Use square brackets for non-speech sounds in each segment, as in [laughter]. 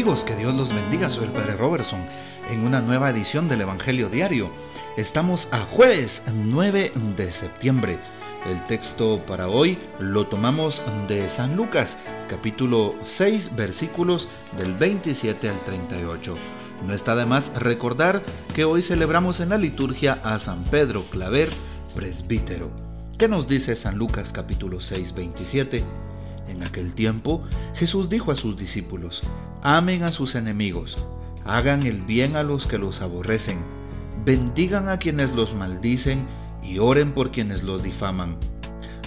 Amigos, que Dios los bendiga, soy el Padre Robertson en una nueva edición del Evangelio Diario. Estamos a jueves 9 de septiembre. El texto para hoy lo tomamos de San Lucas, capítulo 6, versículos del 27 al 38. No está de más recordar que hoy celebramos en la liturgia a San Pedro Claver, presbítero. ¿Qué nos dice San Lucas capítulo 6, 27? En aquel tiempo Jesús dijo a sus discípulos, amen a sus enemigos, hagan el bien a los que los aborrecen, bendigan a quienes los maldicen y oren por quienes los difaman.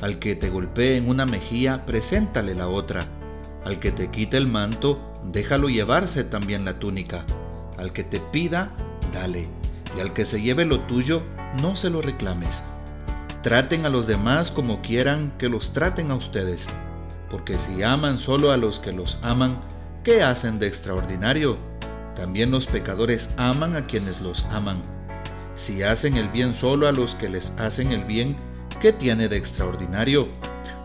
Al que te golpee en una mejilla, preséntale la otra. Al que te quite el manto, déjalo llevarse también la túnica. Al que te pida, dale. Y al que se lleve lo tuyo, no se lo reclames. Traten a los demás como quieran que los traten a ustedes. Porque si aman solo a los que los aman, ¿qué hacen de extraordinario? También los pecadores aman a quienes los aman. Si hacen el bien solo a los que les hacen el bien, ¿qué tiene de extraordinario?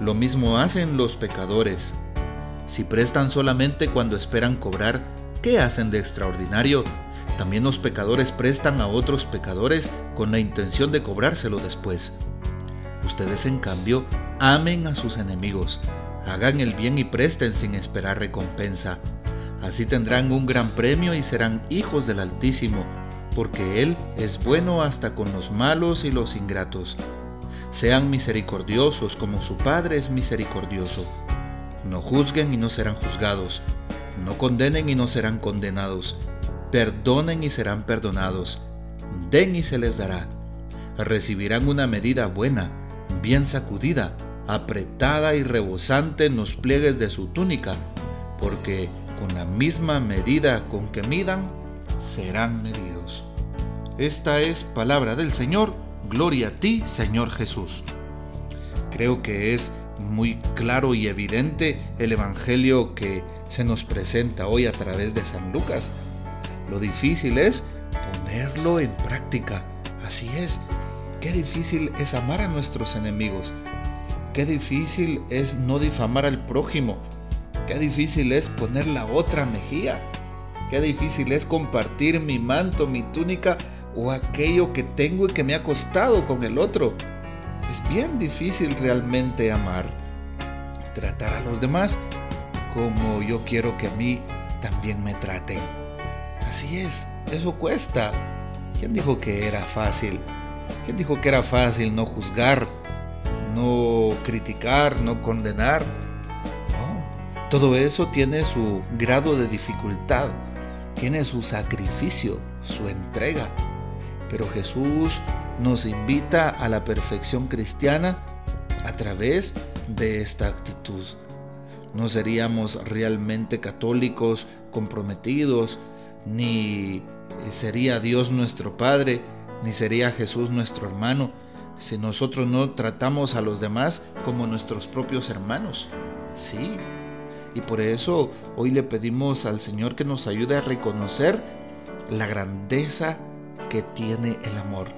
Lo mismo hacen los pecadores. Si prestan solamente cuando esperan cobrar, ¿qué hacen de extraordinario? También los pecadores prestan a otros pecadores con la intención de cobrárselo después. Ustedes en cambio amen a sus enemigos, hagan el bien y presten sin esperar recompensa. Así tendrán un gran premio y serán hijos del Altísimo porque Él es bueno hasta con los malos y los ingratos. Sean misericordiosos como su Padre es misericordioso. No juzguen y no serán juzgados. No condenen y no serán condenados. Perdonen y serán perdonados. Den y se les dará. Recibirán una medida buena, bien sacudida, apretada y rebosante en los pliegues de su túnica, porque con la misma medida con que midan, serán medidos. Esta es palabra del Señor, gloria a ti, Señor Jesús. Creo que es muy claro y evidente el Evangelio que se nos presenta hoy a través de San Lucas. Lo difícil es ponerlo en práctica. Así es. Qué difícil es amar a nuestros enemigos. Qué difícil es no difamar al prójimo. Qué difícil es poner la otra mejilla. Qué difícil es compartir mi manto, mi túnica o aquello que tengo y que me ha costado con el otro. Es bien difícil realmente amar, tratar a los demás como yo quiero que a mí también me traten. Así es, eso cuesta. ¿Quién dijo que era fácil? ¿Quién dijo que era fácil no juzgar, no criticar, no condenar? Todo eso tiene su grado de dificultad, tiene su sacrificio, su entrega. Pero Jesús nos invita a la perfección cristiana a través de esta actitud. No seríamos realmente católicos comprometidos, ni sería Dios nuestro Padre, ni sería Jesús nuestro hermano, si nosotros no tratamos a los demás como nuestros propios hermanos. Sí. Y por eso hoy le pedimos al Señor que nos ayude a reconocer la grandeza que tiene el amor,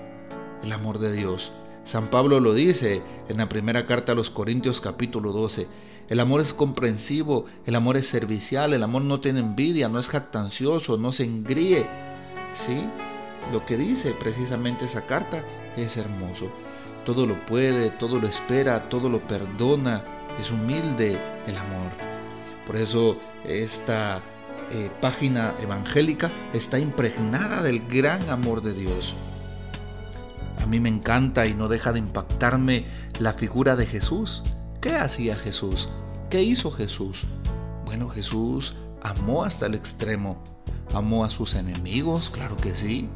el amor de Dios. San Pablo lo dice en la primera carta a los Corintios capítulo 12. El amor es comprensivo, el amor es servicial, el amor no tiene envidia, no es jactancioso, no se engríe. ¿Sí? Lo que dice precisamente esa carta es hermoso. Todo lo puede, todo lo espera, todo lo perdona. Es humilde el amor. Por eso esta eh, página evangélica está impregnada del gran amor de Dios. A mí me encanta y no deja de impactarme la figura de Jesús. ¿Qué hacía Jesús? ¿Qué hizo Jesús? Bueno, Jesús amó hasta el extremo. Amó a sus enemigos, claro que sí.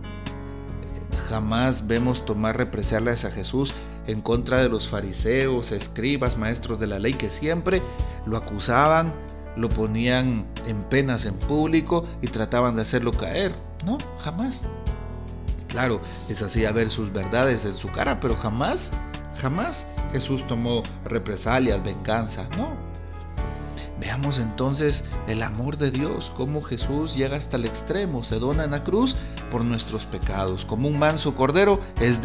Jamás vemos tomar represalias a Jesús en contra de los fariseos, escribas, maestros de la ley que siempre lo acusaban lo ponían en penas en público y trataban de hacerlo caer. No, jamás. Claro, les hacía ver sus verdades en su cara, pero jamás, jamás Jesús tomó represalias, venganza. No. Veamos entonces el amor de Dios, cómo Jesús llega hasta el extremo, se dona en la cruz por nuestros pecados. Como un manso cordero es,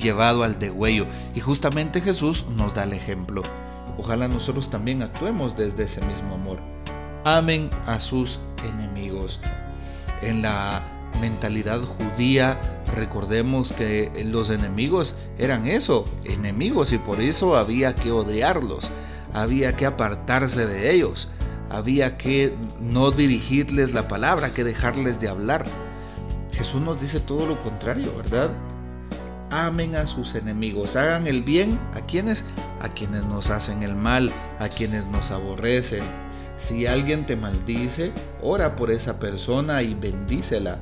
llevado al degüello. Y justamente Jesús nos da el ejemplo. Ojalá nosotros también actuemos desde ese mismo amor. amen a sus enemigos. En la mentalidad judía, recordemos que los enemigos eran eso, enemigos, y por eso había que odiarlos, había que apartarse de ellos, había que no dirigirles la palabra, que dejarles de hablar. Jesús nos dice todo lo contrario, ¿verdad? Amen a sus enemigos, hagan el bien a quienes, a quienes nos hacen el mal, a quienes nos aborrecen. Si alguien te maldice, ora por esa persona y bendícela.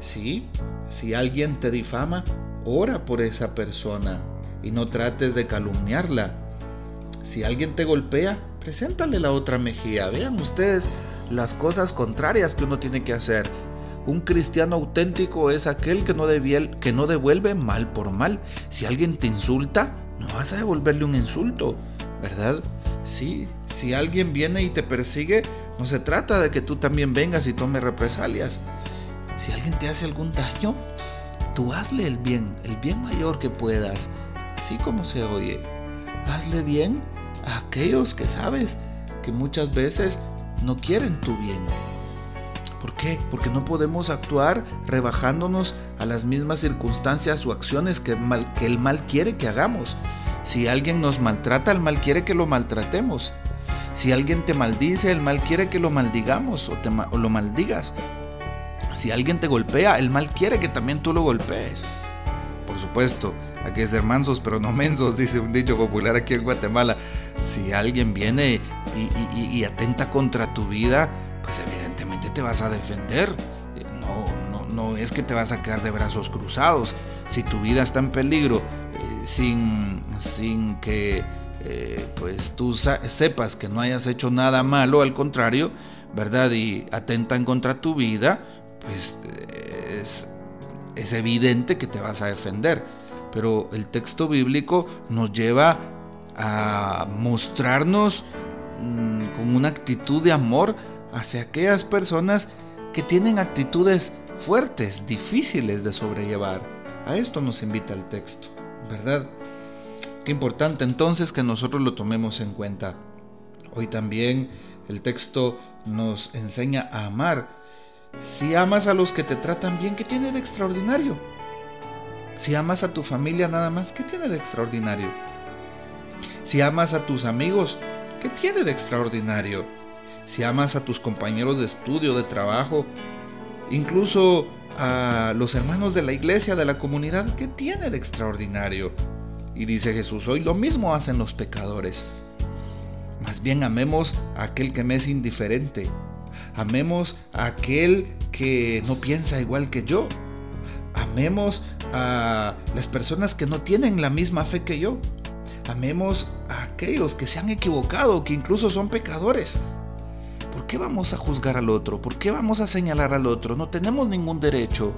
¿Sí? Si alguien te difama, ora por esa persona y no trates de calumniarla. Si alguien te golpea, preséntale la otra mejilla. Vean ustedes las cosas contrarias que uno tiene que hacer. Un cristiano auténtico es aquel que no, que no devuelve mal por mal. Si alguien te insulta, no vas a devolverle un insulto, ¿verdad? Sí, si alguien viene y te persigue, no se trata de que tú también vengas y tomes represalias. Si alguien te hace algún daño, tú hazle el bien, el bien mayor que puedas, así como se oye. Hazle bien a aquellos que sabes que muchas veces no quieren tu bien. ¿Por qué? Porque no podemos actuar rebajándonos a las mismas circunstancias o acciones que, que el mal quiere que hagamos. Si alguien nos maltrata, el mal quiere que lo maltratemos. Si alguien te maldice, el mal quiere que lo maldigamos o, te, o lo maldigas. Si alguien te golpea, el mal quiere que también tú lo golpees. Por supuesto, hay que ser mansos pero no mensos, [laughs] dice un dicho popular aquí en Guatemala. Si alguien viene y, atenta contra tu vida, pues evidentemente te vas a defender. No, no, no es que te vas a quedar de brazos cruzados. Si tu vida está en peligro, eh, sin, sin que eh, pues tú sepas que no hayas hecho nada malo, al contrario, ¿verdad? Y atentan contra tu vida, pues es, evidente que te vas a defender. Pero el texto bíblico nos lleva a mostrarnos mm, con una actitud de amor hacia aquellas personas que tienen actitudes fuertes, difíciles de sobrellevar. A esto nos invita el texto, ¿verdad? Qué importante entonces que nosotros lo tomemos en cuenta. Hoy también el texto nos enseña a amar si amas a los que te tratan bien, ¿qué tiene de extraordinario? Si amas a tu familia nada más, ¿qué tiene de extraordinario? Si amas a tus amigos, ¿qué tiene de extraordinario? Si amas a tus compañeros de estudio, de trabajo, incluso a los hermanos de la iglesia, de la comunidad, ¿qué tiene de extraordinario? Y dice Jesús, hoy lo mismo hacen los pecadores. Más bien amemos a aquel que me es indiferente, Amemos a aquel que no piensa igual que yo. Amemos a las personas que no tienen la misma fe que yo. Amemos a aquellos que se han equivocado, que incluso son pecadores. ¿Por qué vamos a juzgar al otro? ¿Por qué vamos a señalar al otro? No tenemos ningún derecho.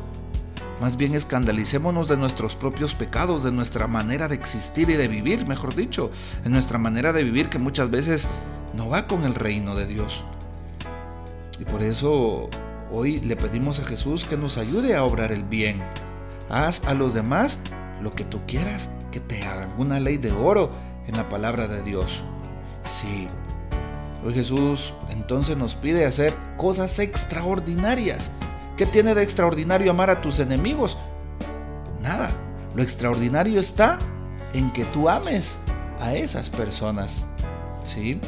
Más bien escandalicémonos de nuestros propios pecados, de nuestra manera de existir y de vivir, mejor dicho, en nuestra manera de vivir que muchas veces no va con el reino de Dios. Y por eso hoy le pedimos a Jesús que nos ayude a obrar el bien. Haz a los demás lo que tú quieras que te hagan. Una ley de oro en la palabra de Dios. Sí. Hoy Jesús entonces nos pide hacer cosas extraordinarias. ¿Qué tiene de extraordinario amar a tus enemigos? Nada. Lo extraordinario está en que tú ames a esas personas. ¿Sí?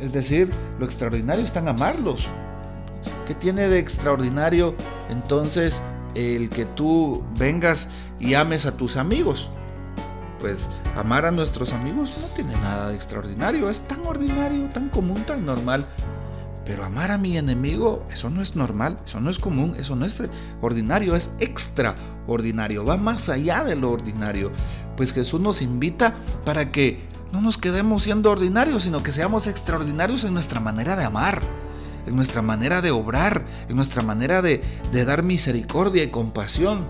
Es decir, lo extraordinario está en amarlos. ¿Qué tiene de extraordinario entonces el que tú vengas y ames a tus amigos? Pues amar a nuestros amigos no tiene nada de extraordinario, es tan ordinario, tan común, tan normal. Pero amar a mi enemigo, eso no es normal, eso no es común, eso no es ordinario, es extraordinario, va más allá de lo ordinario. Pues Jesús nos invita para que no nos quedemos siendo ordinarios, sino que seamos extraordinarios en nuestra manera de amar, en nuestra manera de obrar, en nuestra manera de, dar misericordia y compasión.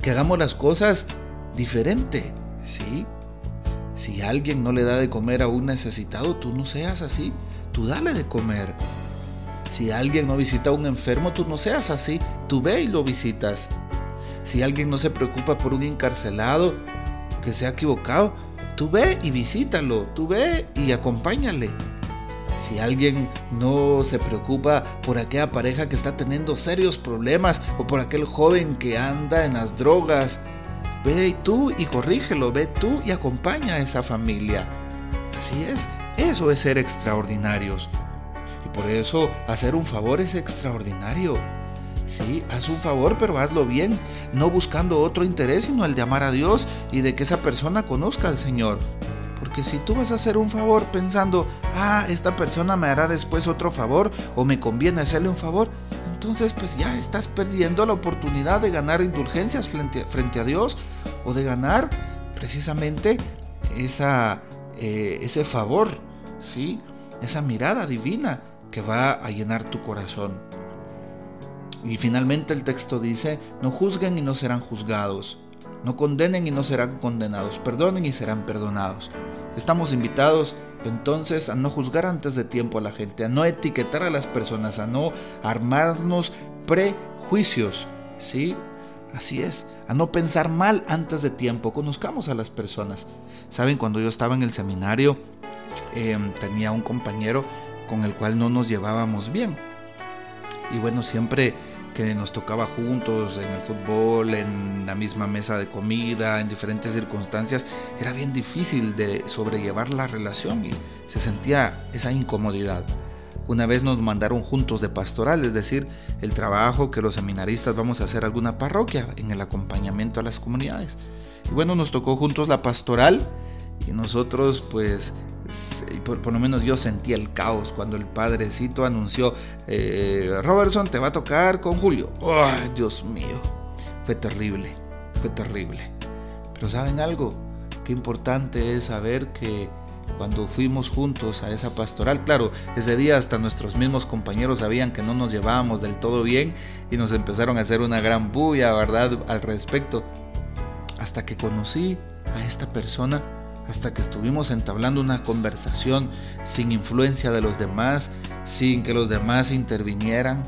Que hagamos las cosas diferente, ¿sí? Si alguien no le da de comer a un necesitado, tú no seas así, tú dale de comer. Si alguien no visita a un enfermo, tú no seas así, tú ve y lo visitas. Si alguien no se preocupa por un encarcelado que se ha equivocado, Tú ve y visítalo, tú ve y acompáñale. Si alguien no se preocupa por aquella pareja que está teniendo serios problemas o por aquel joven que anda en las drogas, ve tú y corrígelo, ve tú y acompaña a esa familia. Así es, eso es ser extraordinarios. Y por eso hacer un favor es extraordinario. Sí, haz un favor, pero hazlo bien, no buscando otro interés, sino el de amar a Dios y de que esa persona conozca al Señor. Porque si tú vas a hacer un favor pensando, ah, esta persona me hará después otro favor o me conviene hacerle un favor, entonces pues ya estás perdiendo la oportunidad de ganar indulgencias frente, a Dios o de ganar precisamente esa, eh, ese favor, ¿sí? esa mirada divina que va a llenar tu corazón. Y finalmente el texto dice, no juzguen y no serán juzgados, no condenen y no serán condenados, perdonen y serán perdonados. Estamos invitados entonces a no juzgar antes de tiempo a la gente, a no etiquetar a las personas, a no armarnos prejuicios, ¿sí? Así es, a no pensar mal antes de tiempo, conozcamos a las personas. Saben, cuando yo estaba en el seminario, em, tenía un compañero con el cual no nos llevábamos bien. Y bueno, siempre que nos tocaba juntos en el fútbol, en la misma mesa de comida, en diferentes circunstancias, era bien difícil de sobrellevar la relación y se sentía esa incomodidad. Una vez nos mandaron juntos de pastoral, es decir, el trabajo que los seminaristas vamos a hacer alguna parroquia en el acompañamiento a las comunidades. Y bueno, nos tocó juntos la pastoral y nosotros pues por, lo menos yo sentí el caos cuando el padrecito anunció, eh, Robertson te va a tocar con Julio. Dios mío! Fue terrible, fue terrible. Pero ¿saben algo? Qué importante es saber que cuando fuimos juntos a esa pastoral, claro, ese día hasta nuestros mismos compañeros sabían que no nos llevábamos del todo bien y nos empezaron a hacer una gran bulla, ¿verdad?, al respecto. Hasta que conocí a esta persona hasta que estuvimos entablando una conversación sin influencia de los demás, sin que los demás intervinieran,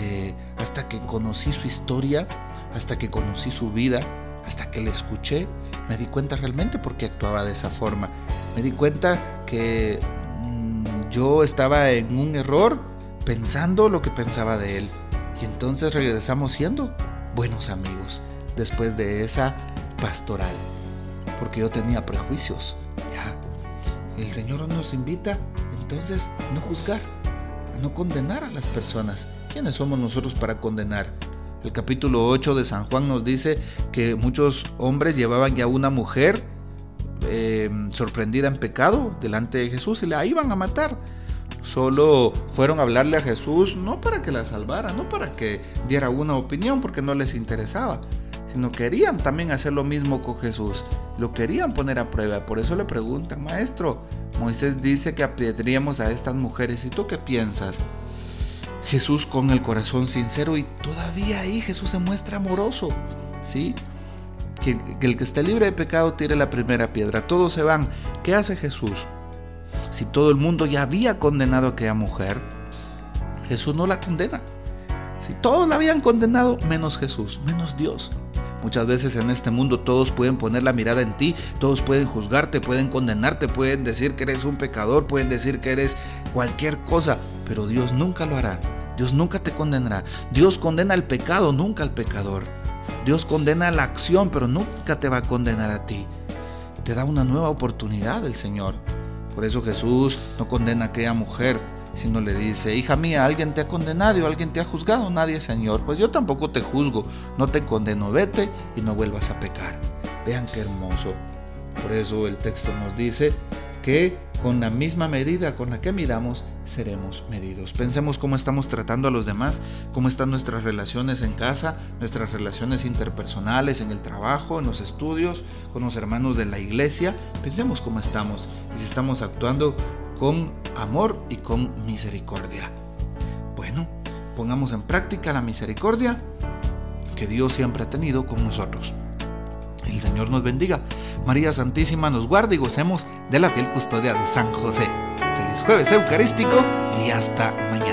eh, hasta que conocí su historia, hasta que conocí su vida, hasta que le escuché, me di cuenta realmente por qué actuaba de esa forma. Me di cuenta que mm, yo estaba en un error pensando lo que pensaba de él. Y entonces regresamos siendo buenos amigos después de esa pastoral porque yo tenía prejuicios. El Señor nos invita entonces a no juzgar, a no condenar a las personas. ¿Quiénes somos nosotros para condenar? El capítulo 8 de San Juan nos dice que muchos hombres llevaban ya una mujer em, sorprendida en pecado delante de Jesús y la iban a matar. Solo fueron a hablarle a Jesús no para que la salvara, no para que diera una opinión porque no les interesaba, sino querían también hacer lo mismo con Jesús. Lo querían poner a prueba. Por eso le preguntan, maestro, Moisés dice que apedríamos a estas mujeres. ¿Y tú qué piensas? Jesús con el corazón sincero y todavía ahí Jesús se muestra amoroso. ¿Sí? Que, que el que esté libre de pecado tire la primera piedra. Todos se van. ¿Qué hace Jesús? Si todo el mundo ya había condenado a aquella mujer, Jesús no la condena. Si todos la habían condenado, menos Jesús, menos Dios. Muchas veces en este mundo todos pueden poner la mirada en ti, todos pueden juzgarte, pueden condenarte, pueden decir que eres un pecador, pueden decir que eres cualquier cosa, pero Dios nunca lo hará. Dios nunca te condenará. Dios condena al pecado, nunca al pecador. Dios condena la acción, pero nunca te va a condenar a ti. Te da una nueva oportunidad el Señor. Por eso Jesús no condena a aquella mujer no le dice, hija mía, alguien te ha condenado, alguien te ha juzgado, nadie, Señor. Pues yo tampoco te juzgo, no te condeno, vete y no vuelvas a pecar. Vean qué hermoso. Por eso el texto nos dice que con la misma medida con la que midamos, seremos medidos. Pensemos cómo estamos tratando a los demás, cómo están nuestras relaciones en casa, nuestras relaciones interpersonales, en el trabajo, en los estudios, con los hermanos de la iglesia. Pensemos cómo estamos y si estamos actuando con amor y con misericordia. Bueno, pongamos en práctica la misericordia que Dios siempre ha tenido con nosotros. El Señor nos bendiga. María Santísima nos guarde y gocemos de la fiel custodia de San José. Feliz jueves eucarístico y hasta mañana.